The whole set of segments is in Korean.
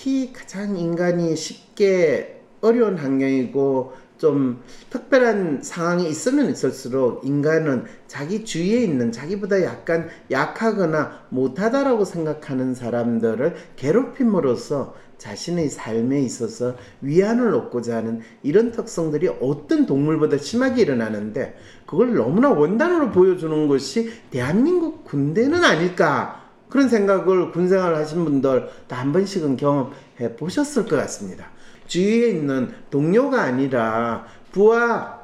특히 가장 인간이 쉽게 어려운 환경이고 좀 특별한 상황이 있으면 있을수록 인간은 자기 주위에 있는 자기보다 약간 약하거나 못하다라고 생각하는 사람들을 괴롭힘으로써 자신의 삶에 있어서 위안을 얻고자 하는 이런 특성들이 어떤 동물보다 심하게 일어나는데 그걸 너무나 원단으로 보여주는 것이 대한민국 군대는 아닐까 그런 생각을 군생활 하신 분들 다 한 번씩은 경험해 보셨을 것 같습니다. 주위에 있는 동료가 아니라 부하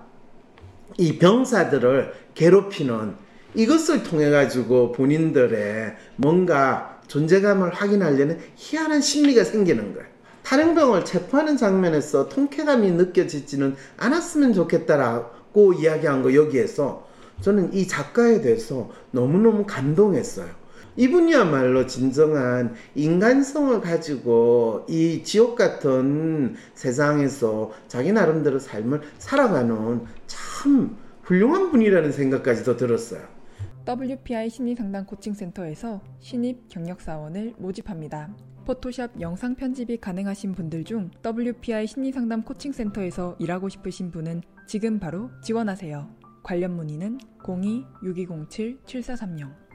이 병사들을 괴롭히는 이것을 통해 가지고 본인들의 뭔가 존재감을 확인하려는 희한한 심리가 생기는 거예요. 탈영병을 체포하는 장면에서 통쾌감이 느껴지지는 않았으면 좋겠다라고 이야기한 거 여기에서 저는 이 작가에 대해서 너무너무 감동했어요. 이분이야말로 진정한 인간성을 가지고 이 지옥 같은 세상에서 자기 나름대로 삶을 살아가는 참 훌륭한 분이라는 생각까지도 들었어요. WPI 심리상담 코칭센터에서 신입 경력사원을 모집합니다. 포토샵 영상 편집이 가능하신 분들 중 WPI 심리상담 코칭센터에서 일하고 싶으신 분은 지금 바로 지원하세요. 관련 문의는 02-6207-7430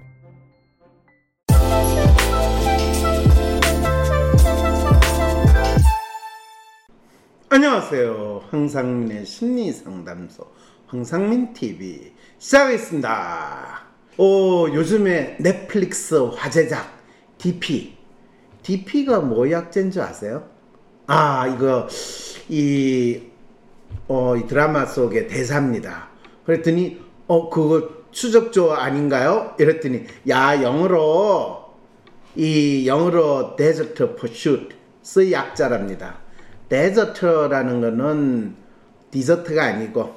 안녕하세요. 황상민의 심리상담소 황상민 TV 시작하겠습니다. 오, 요즘에 넷플릭스 화제작 DP. DP가 뭐 약제인 줄 아세요? 아, 이거 이, 어, 이 드라마 속의 대사입니다. 그랬더니 어, 그거 추적조 아닌가요? 이랬더니 야, 영어로 이 영어로 desert pursuit의 약자랍니다. desert라는 거는 디저트가 아니고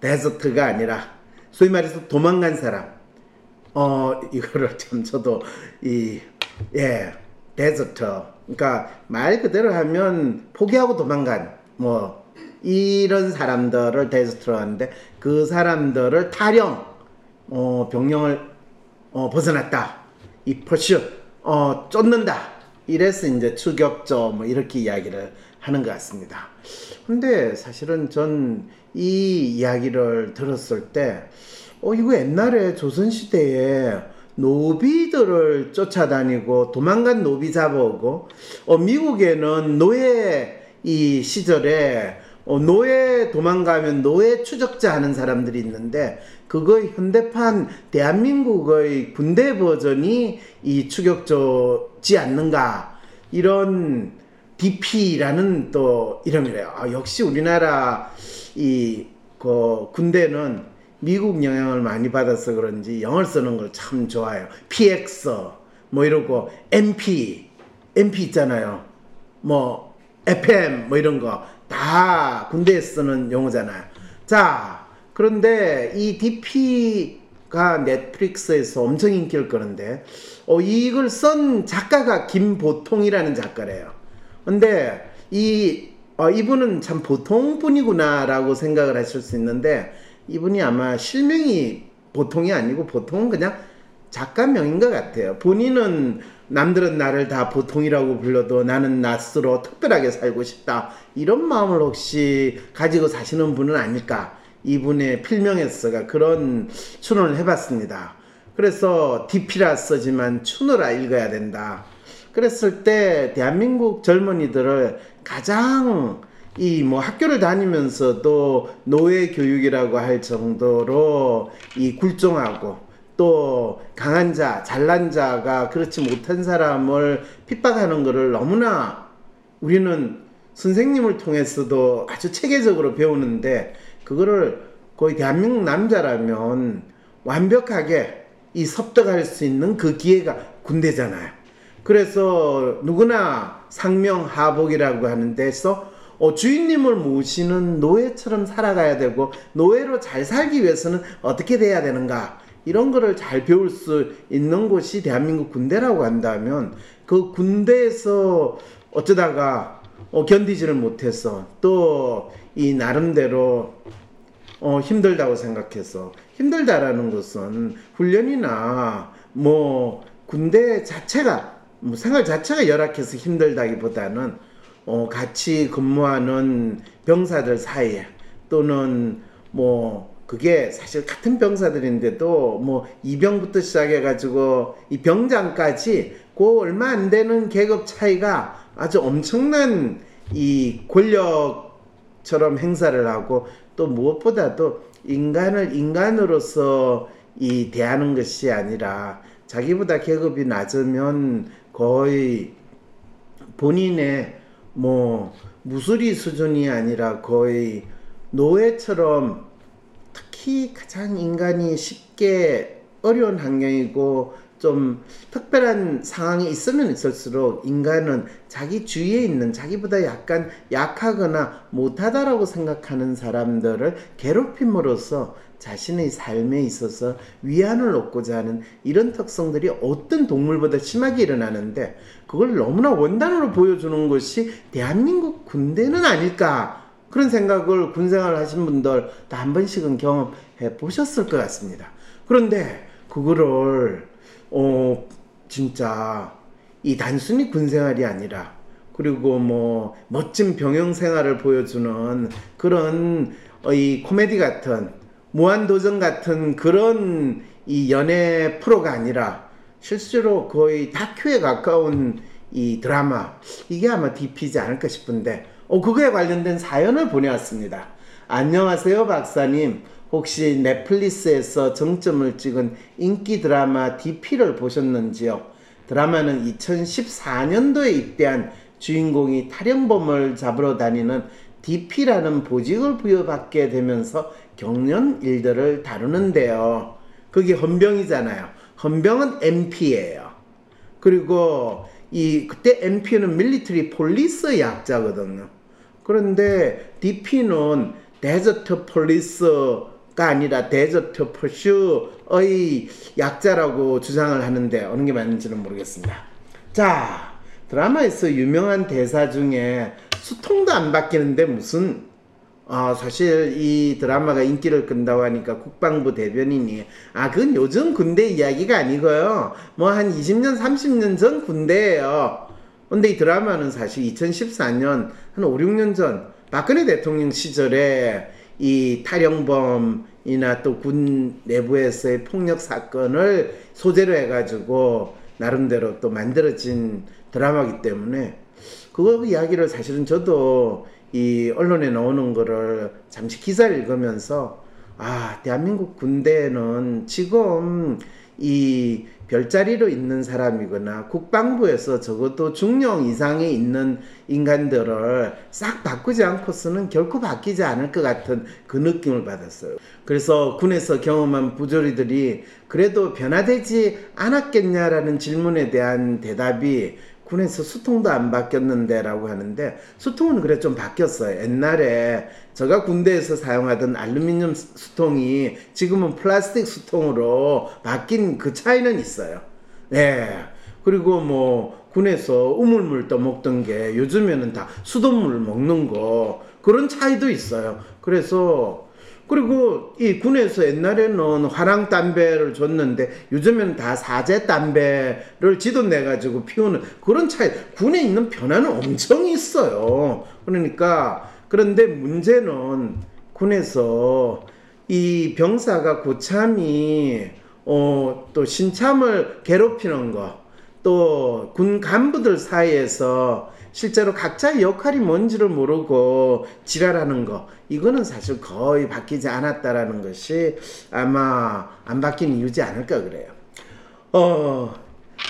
desert가 아니라 소위 말해서 도망간 사람. 어 이거를 참 저도 이예 데저트 그러니까 말 그대로 하면 포기하고 도망간 뭐 이런 사람들을 데저트로 하는데 그 사람들을 타령 어 병령을 어 벗어났다 이 퍼슈 어, 쫓는다. 이래서 이제 추격조 뭐 이렇게 이야기를 하는 것 같습니다. 근데 사실은 전 이 이야기를 들었을 때, 어, 이거 옛날에 조선시대에 노비들을 쫓아다니고 도망간 노비 잡아오고, 어, 미국에는 노예 이 시절에 어, 노예 도망가면 노예 추적자 하는 사람들이 있는데 그거 현대판 대한민국의 군대 버전이 이 추격조지 않는가 이런 DP라는 또 이름이래요. 아, 역시 우리나라 이 그 군대는 미국 영향을 많이 받아서 그런지 영어를 쓰는 걸 참 좋아해요. PX 뭐 이러고 MP MP 있잖아요. 뭐 FM 뭐 이런 거 다 군대에 쓰는 용어잖아요. 자, 그런데 이 DP가 넷플릭스에서 엄청 인기를 끄는데, 어, 이걸 쓴 작가가 김보통이라는 작가래요. 근데 이, 어, 이분은 참 보통 분이구나라고 생각을 하실 수 있는데, 이분이 아마 실명이 보통이 아니고 보통은 그냥 작가명인 것 같아요. 본인은 남들은 나를 다 보통이라고 불러도 나는 낯으로 특별하게 살고 싶다. 이런 마음을 혹시 가지고 사시는 분은 아닐까. 이분의 필명에서가 그런 추론을 해봤습니다. 그래서 DP라 쓰지만 추노라 읽어야 된다. 그랬을 때 대한민국 젊은이들을 가장 이 뭐 학교를 다니면서도 노예 교육이라고 할 정도로 이 굴종하고 또 강한 자, 잘난 자가 그렇지 못한 사람을 핍박하는 것을 너무나 우리는 선생님을 통해서도 아주 체계적으로 배우는데 그거를 거의 대한민국 남자라면 완벽하게 이 섭득할 수 있는 그 기회가 군대잖아요. 그래서 누구나 상명하복이라고 하는 데서 어, 주인님을 모시는 노예처럼 살아가야 되고 노예로 잘 살기 위해서는 어떻게 돼야 되는가 이런 거를 잘 배울 수 있는 곳이 대한민국 군대라고 한다면 그 군대에서 어쩌다가 어, 견디지를 못해서 또 이 나름대로 어, 힘들다고 생각해서 힘들다라는 것은 훈련이나 뭐 군대 자체가 뭐 생활 자체가 열악해서 힘들다기보다는 어, 같이 근무하는 병사들 사이에 또는 뭐 그게 사실 같은 병사들인데도 뭐 이병부터 시작해 가지고 이 병장까지 그 얼마 안 되는 계급 차이가 아주 엄청난 이 권력처럼 행사를 하고 또 무엇보다도 인간을 인간으로서 이 대하는 것이 아니라 자기보다 계급이 낮으면 거의 본인의 뭐 무수리 수준이 아니라 거의 노예처럼 특히 가장 인간이 쉽게 어려운 환경이고 좀 특별한 상황이 있으면 있을수록 인간은 자기 주위에 있는 자기보다 약간 약하거나 못하다라고 생각하는 사람들을 괴롭힘으로써 자신의 삶에 있어서 위안을 얻고자 하는 이런 특성들이 어떤 동물보다 심하게 일어나는데 그걸 너무나 원단으로 보여주는 것이 대한민국 군대는 아닐까 그런 생각을 군 생활을 하신 분들 다 한 번씩은 경험해 보셨을 것 같습니다. 그런데 그거를 어 진짜 이 단순히 군 생활이 아니라 그리고 뭐 멋진 병영 생활을 보여주는 그런 어, 이 코미디 같은 무한도전 같은 그런 이 연애 프로가 아니라 실제로 거의 다큐에 가까운 이 드라마 이게 아마 DP지 않을까 싶은데 어 그거에 관련된 사연을 보내왔습니다. 안녕하세요 박사님 혹시 넷플릭스에서 정점을 찍은 인기 드라마 DP를 보셨는지요? 드라마는 2014년도에 입대한 주인공이 탈영범을 잡으러 다니는 DP라는 보직을 부여받게 되면서 겪는 일들을 다루는데요. 그게 헌병이잖아요. 헌병은 MP예요. 그리고 이 그때 MP는 military police 약자거든요. 그런데 DP는 desert police 가 아니라 desert pursuit의 약자라고 주장을 하는데 어느 게 맞는지는 모르겠습니다. 자, 드라마에서 유명한 대사 중에 수통도 안 바뀌는데 무슨 아, 사실 이 드라마가 인기를 끈다고 하니까 국방부 대변인이 아, 그건 요즘 군대 이야기가 아니고요. 뭐 한 20년, 30년 전 군대예요. 근데 이 드라마는 사실 2014년 한 5, 6년 전 박근혜 대통령 시절에 이 탈영범이나 또 군 내부에서의 폭력 사건을 소재로 해가지고 나름대로 또 만들어진 드라마기 때문에 그거 이야기를 사실은 저도 이 언론에 나오는 거를 잠시 기사를 읽으면서 아 대한민국 군대는 지금 이 별자리로 있는 사람이거나 국방부에서 적어도 중령 이상에 있는 인간들을 싹 바꾸지 않고서는 결코 바뀌지 않을 것 같은 그 느낌을 받았어요. 그래서 군에서 경험한 부조리들이 그래도 변화되지 않았겠냐라는 질문에 대한 대답이 군에서 수통도 안 바뀌었는데 라고 하는데 수통은 그래 좀 바뀌었어요. 옛날에 제가 군대에서 사용하던 알루미늄 수통이 지금은 플라스틱 수통으로 바뀐 그 차이는 있어요. 네. 그리고 뭐 군에서 우물물 떠먹던 게 요즘에는 다 수돗물 먹는 거 그런 차이도 있어요. 그래서 그리고 이 군에서 옛날에는 화랑 담배를 줬는데 요즘에는 다 사제 담배를 지도 내 가지고 피우는 그런 차이 군에 있는 변화는 엄청 있어요. 그러니까 그런데 문제는 군에서 이 병사가 고참이 어, 또 신참을 괴롭히는 거, 또 군 간부들 사이에서 실제로 각자의 역할이 뭔지를 모르고 지랄하는 거 이거는 사실 거의 바뀌지 않았다라는 것이 아마 안 바뀐 이유지 않을까 그래요. 어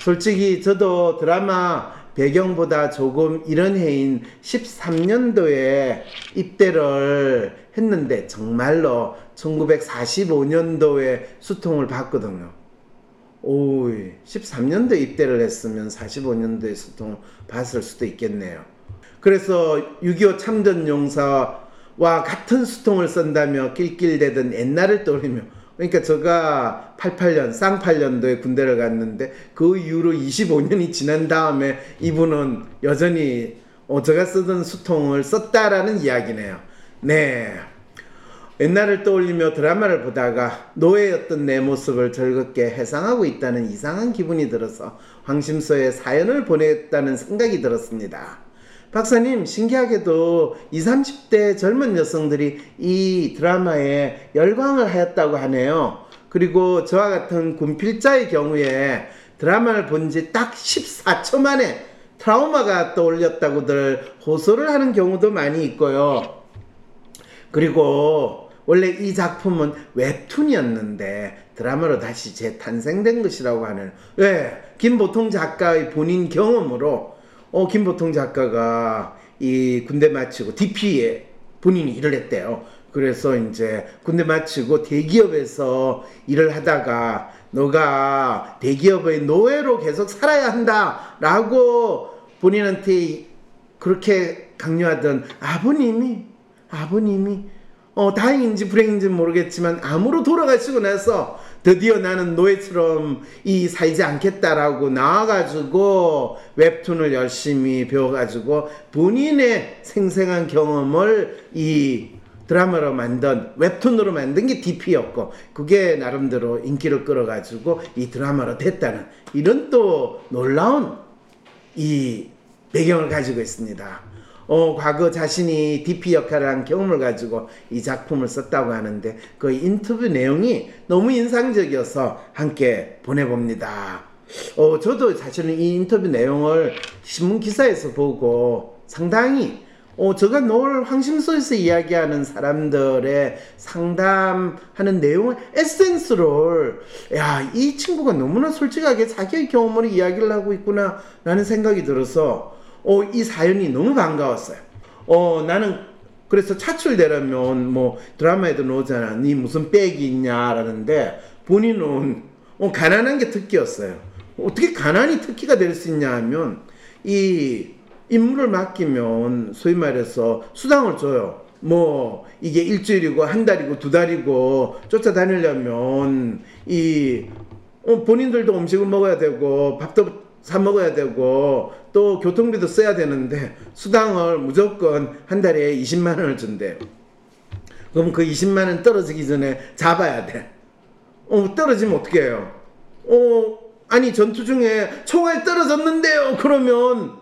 솔직히 저도 드라마 배경보다 조금 이런 해인 13년도에 입대를 했는데 정말로 1945년도에 수통을 받거든요. 오, 13년도에 입대를 했으면 45년도에 수통을 봤을 수도 있겠네요. 그래서 6.25 참전 용사와 같은 수통을 쓴다며 낄낄대던 옛날을 떠올리며 그러니까 제가 88년, 쌍8년도에 군대를 갔는데 그 이후로 25년이 지난 다음에 이분은 여전히 어, 제가 쓰던 수통을 썼다라는 이야기네요. 네. 옛날을 떠올리며 드라마를 보다가 노예였던 내 모습을 즐겁게 해상하고 있다는 이상한 기분이 들어서 황심소에 사연을 보냈다는 생각이 들었습니다. 박사님, 신기하게도 20, 30대 젊은 여성들이 이 드라마에 열광을 하였다고 하네요. 그리고 저와 같은 군필자의 경우에 드라마를 본 지 딱 14초 만에 트라우마가 떠올렸다고들 호소를 하는 경우도 많이 있고요. 그리고 원래 이 작품은 웹툰이었는데 드라마로 다시 재탄생된 것이라고 하는 왜 김보통 작가의 본인 경험으로 어 김보통 작가가 이 군대 마치고 DP에 본인이 일을 했대요. 그래서 이제 군대 마치고 대기업에서 일을 하다가 너가 대기업의 노예로 계속 살아야 한다라고 본인한테 그렇게 강요하던 아버님이 아버님이 어 다행인지 불행인지 모르겠지만 암으로 돌아가시고 나서 드디어 나는 노예처럼 이 살지 않겠다라고 나와가지고 웹툰을 열심히 배워가지고 본인의 생생한 경험을 이 드라마로 만든 웹툰으로 만든 게 DP였고 그게 나름대로 인기를 끌어가지고 이 드라마로 됐다는 이런 또 놀라운 이 배경을 가지고 있습니다. 어, 과거 자신이 DP 역할을 한 경험을 가지고 이 작품을 썼다고 하는데 그 인터뷰 내용이 너무 인상적이어서 함께 보내봅니다. 어, 저도 사실은 이 인터뷰 내용을 신문 기사에서 보고 상당히 어, 제가 늘 황심소에서 이야기하는 사람들의 상담하는 내용을 에센스를, 야, 이 친구가 너무나 솔직하게 자기의 경험을 이야기를 하고 있구나, 라는 생각이 들어서, 어, 이 사연이 너무 반가웠어요. 어, 나는 그래서 차출되려면 뭐 드라마에도 나오잖아. 니 무슨 백이 있냐라는데 본인은 어, 가난한 게 특기였어요. 어떻게 가난이 특기가 될 수 있냐 하면 이 임무를 맡기면 소위 말해서 수당을 줘요. 뭐 이게 일주일이고 한 달이고 두 달이고 쫓아다니려면 이 어, 본인들도 음식을 먹어야 되고 밥도 사 먹어야 되고 또 교통비도 써야 되는데 수당을 무조건 한 달에 20만 원을 준대요. 그럼 그 20만 원 떨어지기 전에 잡아야 돼. 어, 떨어지면 어떻게 해요? 어, 아니 전투 중에 총알 떨어졌는데요. 그러면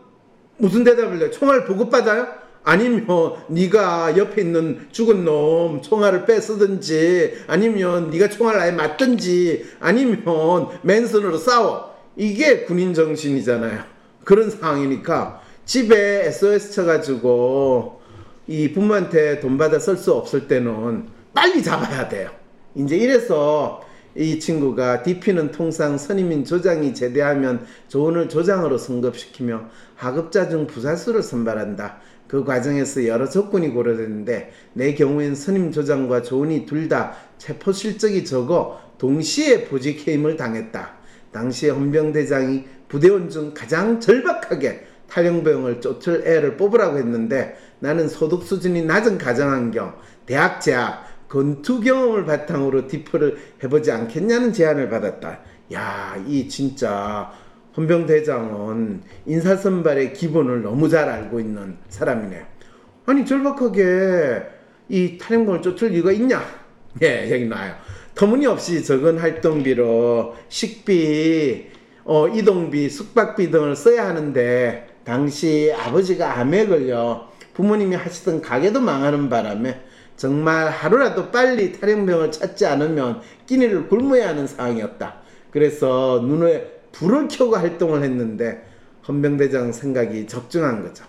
무슨 대답을 해? 총알 보급받아요? 아니면 네가 옆에 있는 죽은 놈 총알을 뺏으든지 아니면 네가 총알 아예 맞든지 아니면 맨손으로 싸워. 이게 군인 정신이잖아요. 그런 상황이니까 집에 SOS 쳐가지고 이 부모한테 돈 받아 쓸 수 없을 때는 빨리 잡아야 돼요. 이제 이래서 이 친구가 DP는 통상 선임인 조장이 제대하면 조언을 조장으로 승급시키며 하급자 중 부사수를 선발한다. 그 과정에서 여러 조건이 고려되는데 내 경우엔 선임 조장과 조언이 둘 다 체포 실적이 적어 동시에 보직 해임을 당했다. 당시에 헌병대장이 부대원 중 가장 절박하게 탈영병을 쫓을 애를 뽑으라고 했는데 나는 소득 수준이 낮은 가정환경, 대학 재학, 건투 경험을 바탕으로 디프를 해보지 않겠냐는 제안을 받았다. 야, 이 진짜 헌병대장은 인사선발의 기본을 너무 잘 알고 있는 사람이네. 아니, 절박하게 이 탈영병을 쫓을 이유가 있냐? 예, 여기 나와요. 터무니없이 적은 활동비로 식비, 어, 이동비, 숙박비 등을 써야 하는데 당시 아버지가 암에 걸려 부모님이 하시던 가게도 망하는 바람에 정말 하루라도 빨리 탈영병을 찾지 않으면 끼니를 굶어야 하는 상황이었다. 그래서 눈에 불을 켜고 활동을 했는데 헌병대장 생각이 적중한 거죠.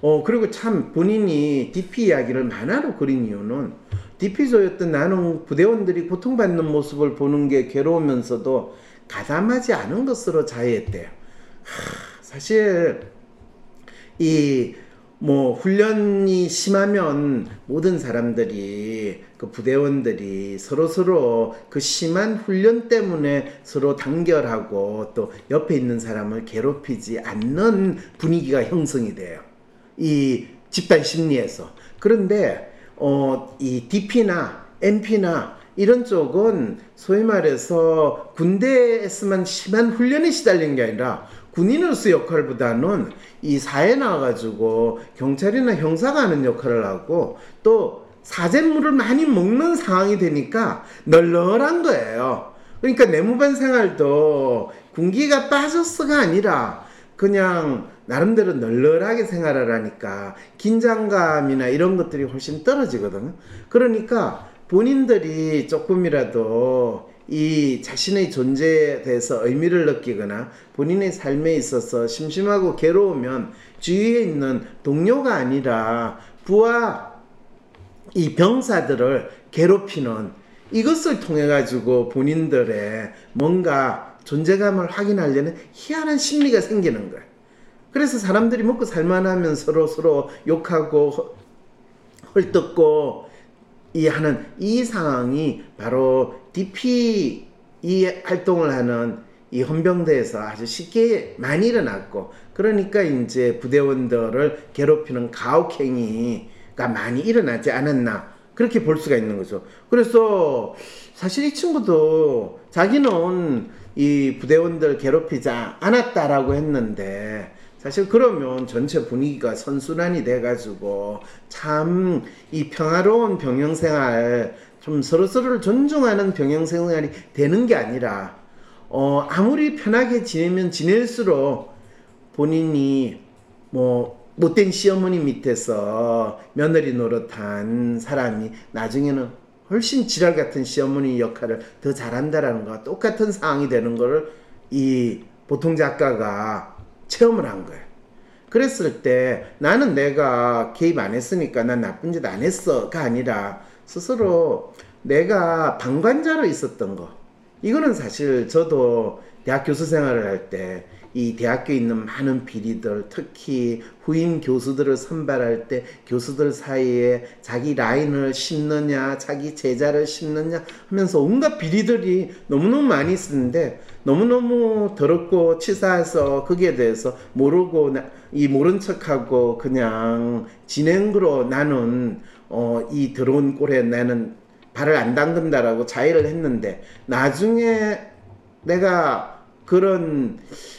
어, 그리고 참 본인이 DP 이야기를 만화로 그린 이유는 DP조였던 나는 부대원들이 고통받는 모습을 보는 게 괴로우면서도 가담하지 않은 것으로 자해했대요. 하, 사실 이 뭐 훈련이 심하면 모든 사람들이 그 부대원들이 서로 서로 그 심한 훈련 때문에 서로 단결하고 또 옆에 있는 사람을 괴롭히지 않는 분위기가 형성이 돼요. 이 집단 심리에서. 그런데 어, 이 DP나 MP나 이런 쪽은 소위 말해서 군대에서만 심한 훈련에 시달린 게 아니라 군인으로서 역할보다는 이 사회에 나와가지고 경찰이나 형사가 하는 역할을 하고 또 사제물을 많이 먹는 상황이 되니까 널널한 거예요. 그러니까 내무반 생활도 군기가 빠졌어가 아니라 그냥 나름대로 널널하게 생활을 하니까 긴장감이나 이런 것들이 훨씬 떨어지거든요. 그러니까 본인들이 조금이라도 이 자신의 존재에 대해서 의미를 느끼거나 본인의 삶에 있어서 심심하고 괴로우면 주위에 있는 동료가 아니라 부하 이 병사들을 괴롭히는 이것을 통해 가지고 본인들의 뭔가 존재감을 확인하려는 희한한 심리가 생기는 거예요. 그래서 사람들이 먹고 살만하면 서로 서로 욕하고 헐뜯고 이 하는 이 상황이 바로 DP 이 활동을 하는 이 헌병대에서 아주 쉽게 많이 일어났고 그러니까 이제 부대원들을 괴롭히는 가혹행위가 많이 일어나지 않았나 그렇게 볼 수가 있는 거죠. 그래서 사실 이 친구도 자기는 이 부대원들 괴롭히지 않았다라고 했는데 사실 그러면 전체 분위기가 선순환이 돼가지고 참 이 평화로운 병영생활 좀 서로서로를 존중하는 병영생활이 되는 게 아니라 어 아무리 편하게 지내면 지낼수록 본인이 뭐 못된 시어머니 밑에서 며느리 노릇한 사람이 나중에는 훨씬 지랄 같은 시어머니 역할을 더 잘한다라는 거와 똑같은 상황이 되는 거를 이 보통 작가가 체험을 한 거예요. 그랬을 때 나는 내가 개입 안 했으니까 난 나쁜 짓 안 했어가 아니라 스스로 내가 방관자로 있었던 거. 이거는 사실 저도 대학 교수 생활을 할 때 이 대학교에 있는 많은 비리들, 특히 후임 교수들을 선발할 때 교수들 사이에 자기 라인을 심느냐, 자기 제자를 심느냐 하면서 온갖 비리들이 너무너무 많이 있었는데 너무너무 더럽고 치사해서 거기에 대해서 모르고 이 모른 척하고 그냥 진행으로 나는 어, 이 더러운 꼴에 나는 발을 안 담근다라고 자의를 했는데 나중에 내가 그런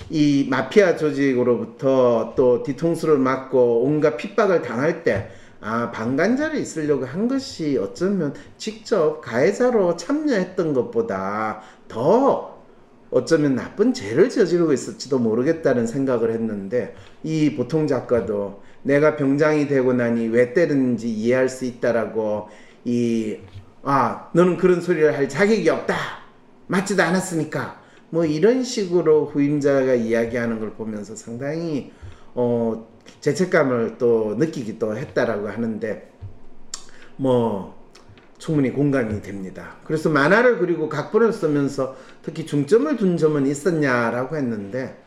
이 마피아 조직으로부터 또 뒤통수를 맞고 온갖 핍박을 당할 때 아, 방관자를 있으려고 한 것이 어쩌면 직접 가해자로 참여했던 것보다 더 어쩌면 나쁜 죄를 저지르고 있을지도 모르겠다는 생각을 했는데 이 보통 작가도 내가 병장이 되고 나니 왜 때렸는지 이해할 수 있다라고 이 아 너는 그런 소리를 할 자격이 없다. 맞지도 않았으니까. 뭐 이런 식으로 후임자가 이야기하는 걸 보면서 상당히 어 죄책감을 또 느끼기도 했다라고 하는데 뭐 충분히 공감이 됩니다. 그래서 만화를 그리고 각본을 쓰면서 특히 중점을 둔 점은 있었냐라고 했는데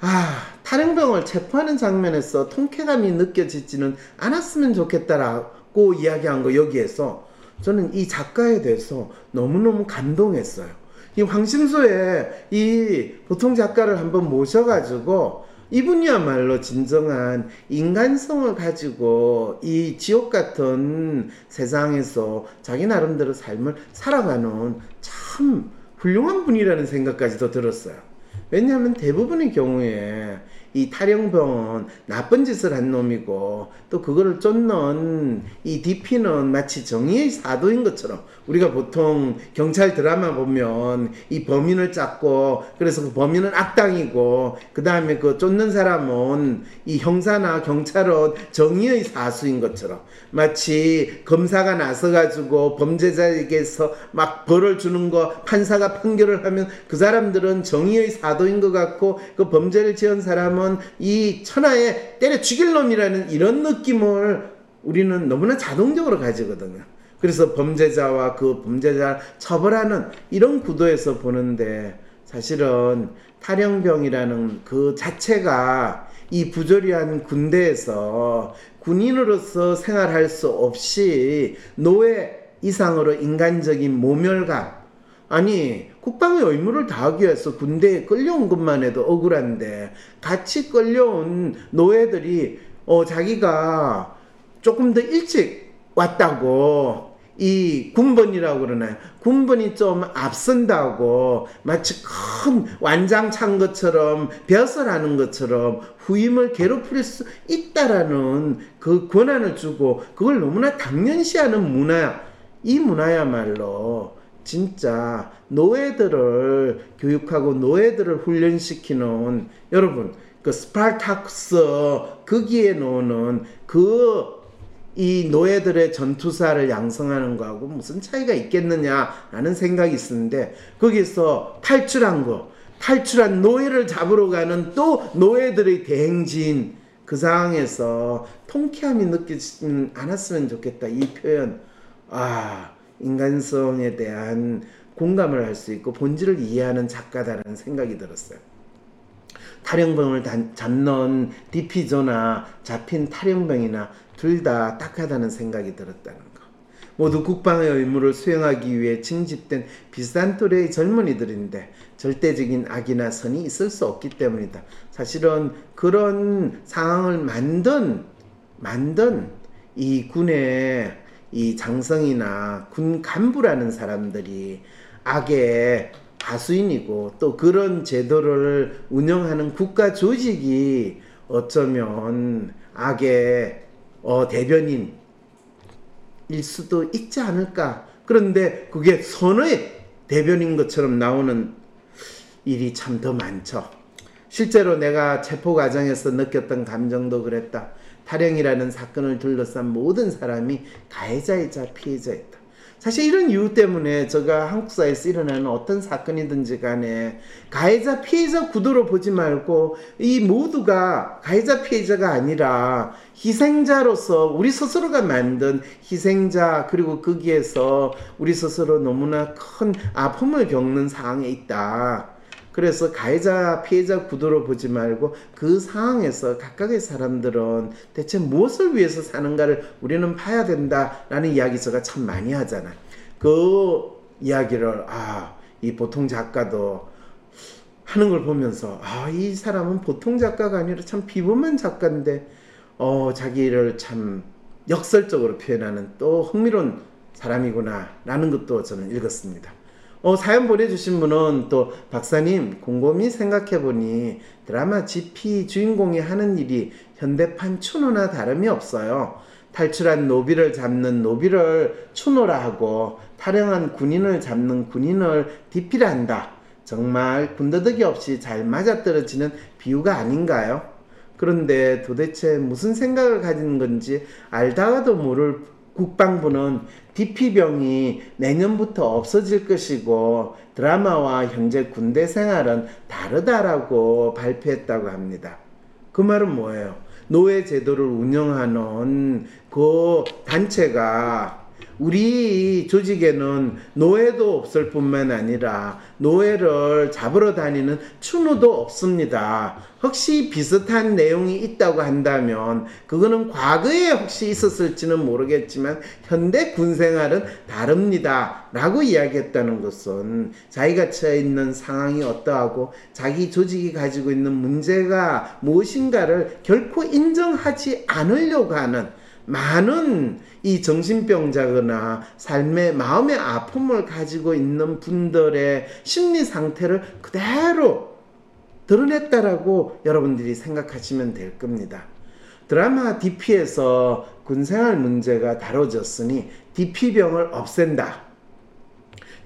아 탈행병을 체포하는 장면에서 통쾌감이 느껴지지는 않았으면 좋겠다라고 이야기한 거 여기에서 저는 이 작가에 대해서 너무너무 감동했어요. 이 황심소에 이 보통 작가를 한번 모셔가지고 이분이야말로 진정한 인간성을 가지고 이 지옥 같은 세상에서 자기 나름대로 삶을 살아가는 참 훌륭한 분이라는 생각까지도 들었어요. 왜냐하면 대부분의 경우에 이 탈영병은 나쁜 짓을 한 놈이고 또 그거를 쫓는 이 DP는 마치 정의의 사도인 것처럼 우리가 보통 경찰 드라마 보면 이 범인을 짰고 그래서 그 범인은 악당이고 그 다음에 그 쫓는 사람은 이 형사나 경찰은 정의의 사수인 것처럼 마치 검사가 나서가지고 범죄자에게서 막 벌을 주는 거 판사가 판결을 하면 그 사람들은 정의의 사도인 것 같고 그 범죄를 지은 사람은 이 천하에 때려 죽일 놈이라는 이런 느낌을 우리는 너무나 자동적으로 가지거든요. 그래서 범죄자와 그 범죄자 처벌하는 이런 구도에서 보는데 사실은 탈영병이라는 그 자체가 이 부조리한 군대에서 군인으로서 생활할 수 없이 노예 이상으로 인간적인 모멸감 아니 국방의 의무를 다하기 위해서 군대에 끌려온 것만 해도 억울한데 같이 끌려온 노예들이 어 자기가 조금 더 일찍 왔다고 이 군번이라고 그러나요? 군번이 좀 앞선다고 마치 큰 완장 찬 것처럼 벼슬하는 것처럼 후임을 괴롭힐 수 있다라는 그 권한을 주고 그걸 너무나 당연시하는 문화 이 문화야말로 진짜 노예들을 교육하고 노예들을 훈련시키는 여러분 그 스파르타쿠스 거기에 놓는 그 이 노예들의 전투사를 양성하는 거하고 무슨 차이가 있겠느냐라는 생각이 있었는데 거기서 탈출한 거 탈출한 노예를 잡으러 가는 또 노예들의 대행진 그 상황에서 통쾌함이 느껴지지 않았으면 좋겠다 이 표현 아 인간성에 대한 공감을 할 수 있고 본질을 이해하는 작가다라는 생각이 들었어요. 탈영병을 잡는 디피조나 잡힌 탈영병이나 둘 다 딱하다는 생각이 들었다는 거. 모두 국방의 의무를 수행하기 위해 징집된 비슷한 또래의 젊은이들인데 절대적인 악이나 선이 있을 수 없기 때문이다. 사실은 그런 상황을 만든 만든 이 군의 이 장성이나 군 간부라는 사람들이 악의 하수인이고 또 그런 제도를 운영하는 국가 조직이 어쩌면 악의 어, 대변인 일 수도 있지 않을까. 그런데 그게 선의 대변인 것처럼 나오는 일이 참 더 많죠. 실제로 내가 체포 과정에서 느꼈던 감정도 그랬다. 탈영이라는 사건을 둘러싼 모든 사람이 가해자이자 피해자였다. 사실 이런 이유 때문에 제가 한국 사회에서 일어나는 어떤 사건이든지 간에 가해자 피해자 구도로 보지 말고 이 모두가 가해자 피해자가 아니라 희생자로서 우리 스스로가 만든 희생자 그리고 거기에서 우리 스스로 너무나 큰 아픔을 겪는 상황에 있다. 그래서 가해자 피해자 구도로 보지 말고 그 상황에서 각각의 사람들은 대체 무엇을 위해서 사는가를 우리는 봐야 된다라는 이야기 제가 참 많이 하잖아. 그 이야기를 아 이 보통 작가도 하는 걸 보면서 아 이 사람은 보통 작가가 아니라 참 비범한 작가인데 어 자기를 참 역설적으로 표현하는 또 흥미로운 사람이구나라는 것도 저는 읽었습니다. 어, 사연 보내주신 분은 또 박사님 곰곰이 생각해보니 드라마 GP 주인공이 하는 일이 현대판 추노나 다름이 없어요. 탈출한 노비를 잡는 노비를 추노라 하고 탈영한 군인을 잡는 군인을 디피라 한다. 정말 군더더기 없이 잘 맞아떨어지는 비유가 아닌가요? 그런데 도대체 무슨 생각을 가진 건지 알다가도 모를 국방부는 DP병이 내년부터 없어질 것이고 드라마와 현재 군대 생활은 다르다라고 발표했다고 합니다. 그 말은 뭐예요? 노예 제도를 운영하는 그 단체가 우리 조직에는 노예도 없을 뿐만 아니라 노예를 잡으러 다니는 추노도 없습니다. 혹시 비슷한 내용이 있다고 한다면 그거는 과거에 혹시 있었을지는 모르겠지만 현대 군 생활은 다릅니다. 라고 이야기했다는 것은 자기가 처해 있는 상황이 어떠하고 자기 조직이 가지고 있는 문제가 무엇인가를 결코 인정하지 않으려고 하는 많은 이 정신병자거나 삶의 마음의 아픔을 가지고 있는 분들의 심리 상태를 그대로 드러냈다라고 여러분들이 생각하시면 될 겁니다. 드라마 DP에서 군생활 문제가 다뤄졌으니 DP병을 없앤다.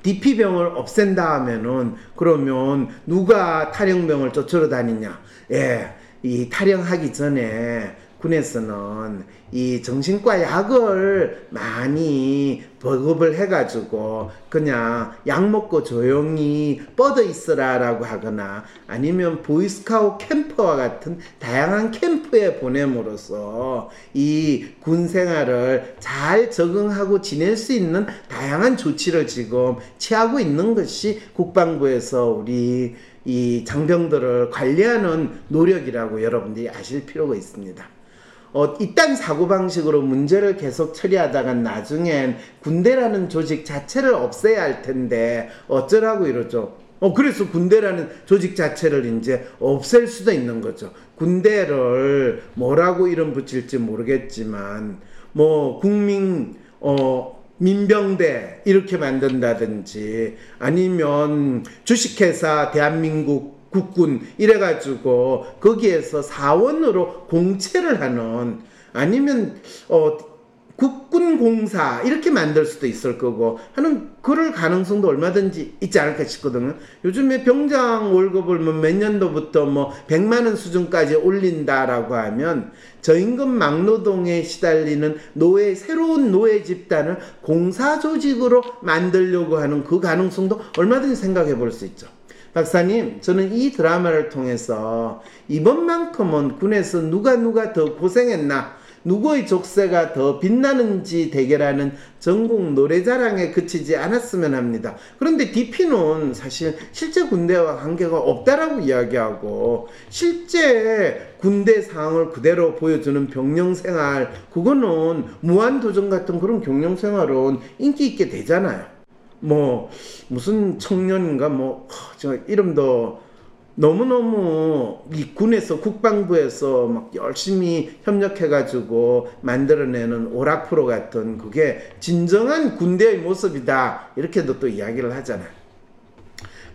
DP병을 없앤다 하면은 그러면 누가 탈영병을 쫓으러 다니냐? 예, 이 탈영하기 전에 군에서는 이 정신과 약을 많이 보급을 해가지고 그냥 약 먹고 조용히 뻗어 있으라라고 하거나 아니면 보이스카우 캠프와 같은 다양한 캠프에 보냄으로써 이 군 생활을 잘 적응하고 지낼 수 있는 다양한 조치를 지금 취하고 있는 것이 국방부에서 우리 이 장병들을 관리하는 노력이라고 여러분들이 아실 필요가 있습니다. 어, 이딴 사고방식으로 문제를 계속 처리하다가 나중엔 군대라는 조직 자체를 없애야 할 텐데 어쩌라고 이러죠. 어, 그래서 군대라는 조직 자체를 이제 없앨 수도 있는 거죠. 군대를 뭐라고 이름 붙일지 모르겠지만, 뭐, 국민, 어, 민병대 이렇게 만든다든지 아니면 주식회사 대한민국 국군 이래가지고 거기에서 사원으로 공채를 하는 아니면 어 국군공사 이렇게 만들 수도 있을 거고 하는 그럴 가능성도 얼마든지 있지 않을까 싶거든요. 요즘에 병장 월급을 뭐 몇 년도부터 뭐 100만 원 수준까지 올린다라고 하면 저임금 막노동에 시달리는 노예 새로운 노예 집단을 공사 조직으로 만들려고 하는 그 가능성도 얼마든지 생각해 볼 수 있죠. 박사님, 저는 이 드라마를 통해서 이번만큼은 군에서 누가 누가 더 고생했나 누구의 족쇄가 더 빛나는지 대결하는 전국 노래자랑에 그치지 않았으면 합니다. 그런데 DP는 사실 실제 군대와 관계가 없다라고 이야기하고 실제 군대 상황을 그대로 보여주는 병영 생활 그거는 무한 도전 같은 그런 경영 생활은 인기 있게 되잖아요. 뭐 무슨 청년인가 뭐 제가 이름도 너무너무 이 군에서 국방부에서 막 열심히 협력해가지고 만들어내는 오락프로 같은 그게 진정한 군대의 모습이다. 이렇게도 또 이야기를 하잖아요.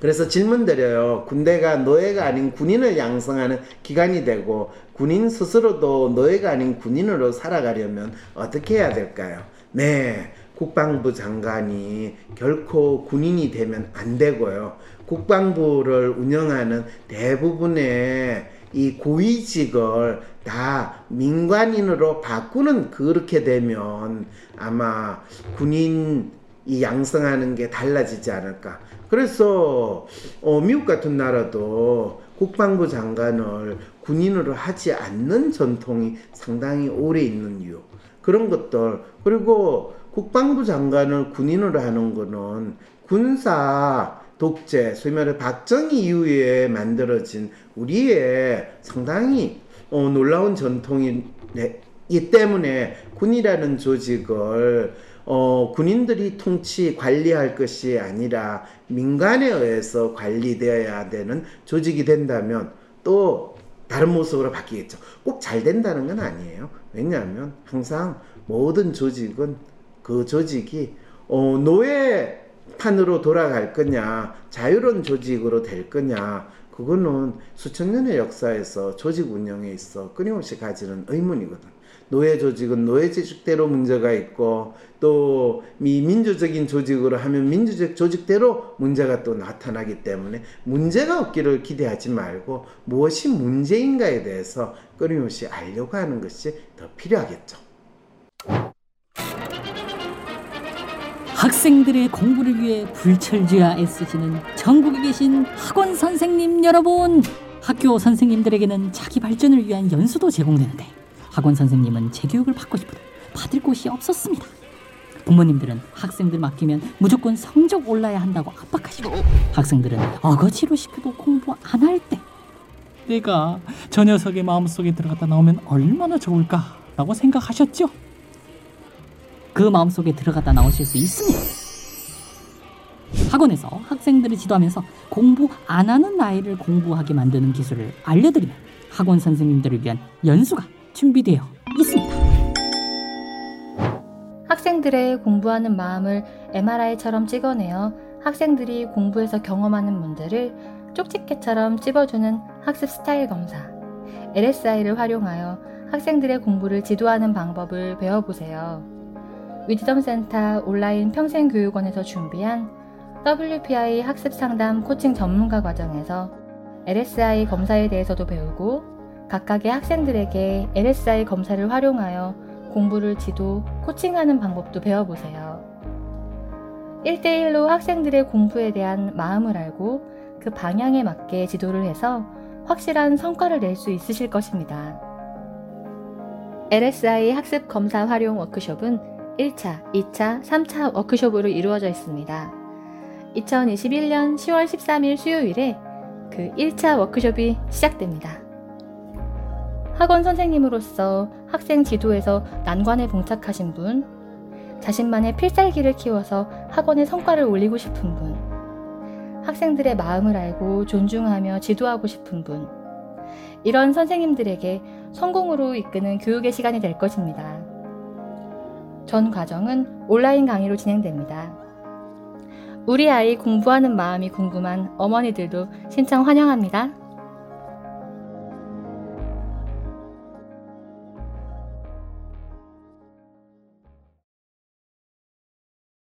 그래서 질문 드려요. 군대가 노예가 아닌 군인을 양성하는 기관이 되고 군인 스스로도 노예가 아닌 군인으로 살아가려면 어떻게 해야 될까요? 네. 국방부 장관이 결코 군인이 되면 안 되고요. 국방부를 운영하는 대부분의 이 고위직을 다 민간인으로 바꾸는 그렇게 되면 아마 군인 이 양성하는 게 달라지지 않을까. 그래서 어, 미국 같은 나라도 국방부 장관을 군인으로 하지 않는 전통이 상당히 오래 있는 이유. 그런 것들. 그리고 국방부 장관을 군인으로 하는 거는 군사 독재, 소위 말해 박정희 이후에 만들어진 우리의 상당히 어, 놀라운 전통이기 때문에 군이라는 조직을 어, 군인들이 통치 관리할 것이 아니라 민간에 의해서 관리되어야 되는 조직이 된다면 또 다른 모습으로 바뀌겠죠. 꼭 잘 된다는 건 아니에요. 왜냐하면 항상 모든 조직은 그 조직이 어, 노예 판으로 돌아갈 거냐, 자유로운 조직으로 될 거냐, 그거는 수천 년의 역사에서 조직 운영에 있어 끊임없이 가지는 의문이거든. 노예 조직은 노예 조직대로 문제가 있고 또 민주적인 조직으로 하면 민주적 조직대로 문제가 또 나타나기 때문에 문제가 없기를 기대하지 말고 무엇이 문제인가에 대해서 끊임없이 알려고 하는 것이 더 필요하겠죠. 학생들의 공부를 위해 불철주야 애쓰시는 전국에 계신 학원 선생님 여러분! 학교 선생님들에게는 자기 발전을 위한 연수도 제공되는데 학원 선생님은 재교육을 받고 싶어도 받을 곳이 없었습니다. 부모님들은 학생들 맡기면 무조건 성적 올라야 한다고 압박하시고 학생들은 어거지로 시켜도 공부 안 할 때 내가 저 녀석의 마음속에 들어갔다 나오면 얼마나 좋을까라고 생각하셨죠? 그 마음속에 들어갔다 나오실 수 있습니다. 학원에서 학생들을 지도하면서 공부 안 하는 나이를 공부하게 만드는 기술을 알려드리면 학원 선생님들을 위한 연수가 준비되어 있습니다. 학생들의 공부하는 마음을 MRI처럼 찍어내어 학생들이 공부에서 경험하는 문제를 쪽집게처럼 찝어주는 학습 스타일 검사. LSI를 활용하여 학생들의 공부를 지도하는 방법을 배워보세요. 위즈덤센터 온라인 평생교육원에서 준비한 WPI 학습 상담 코칭 전문가 과정에서 LSI 검사에 대해서도 배우고 각각의 학생들에게 LSI 검사를 활용하여 공부를 지도, 코칭하는 방법도 배워보세요. 1대1로 학생들의 공부에 대한 마음을 알고 그 방향에 맞게 지도를 해서 확실한 성과를 낼 수 있으실 것입니다. LSI 학습 검사 활용 워크숍은 1차, 2차, 3차 워크숍으로 이루어져 있습니다. 2021년 10월 13일 수요일에 그 1차 워크숍이 시작됩니다. 학원 선생님으로서 학생 지도에서 난관에 봉착하신 분, 자신만의 필살기를 키워서 학원의 성과를 올리고 싶은 분, 학생들의 마음을 알고 존중하며 지도하고 싶은 분, 이런 선생님들에게 성공으로 이끄는 교육의 시간이 될 것입니다. 전 과정은 온라인 강의로 진행됩니다. 우리 아이 공부하는 마음이 궁금한 어머니들도 신청 환영합니다.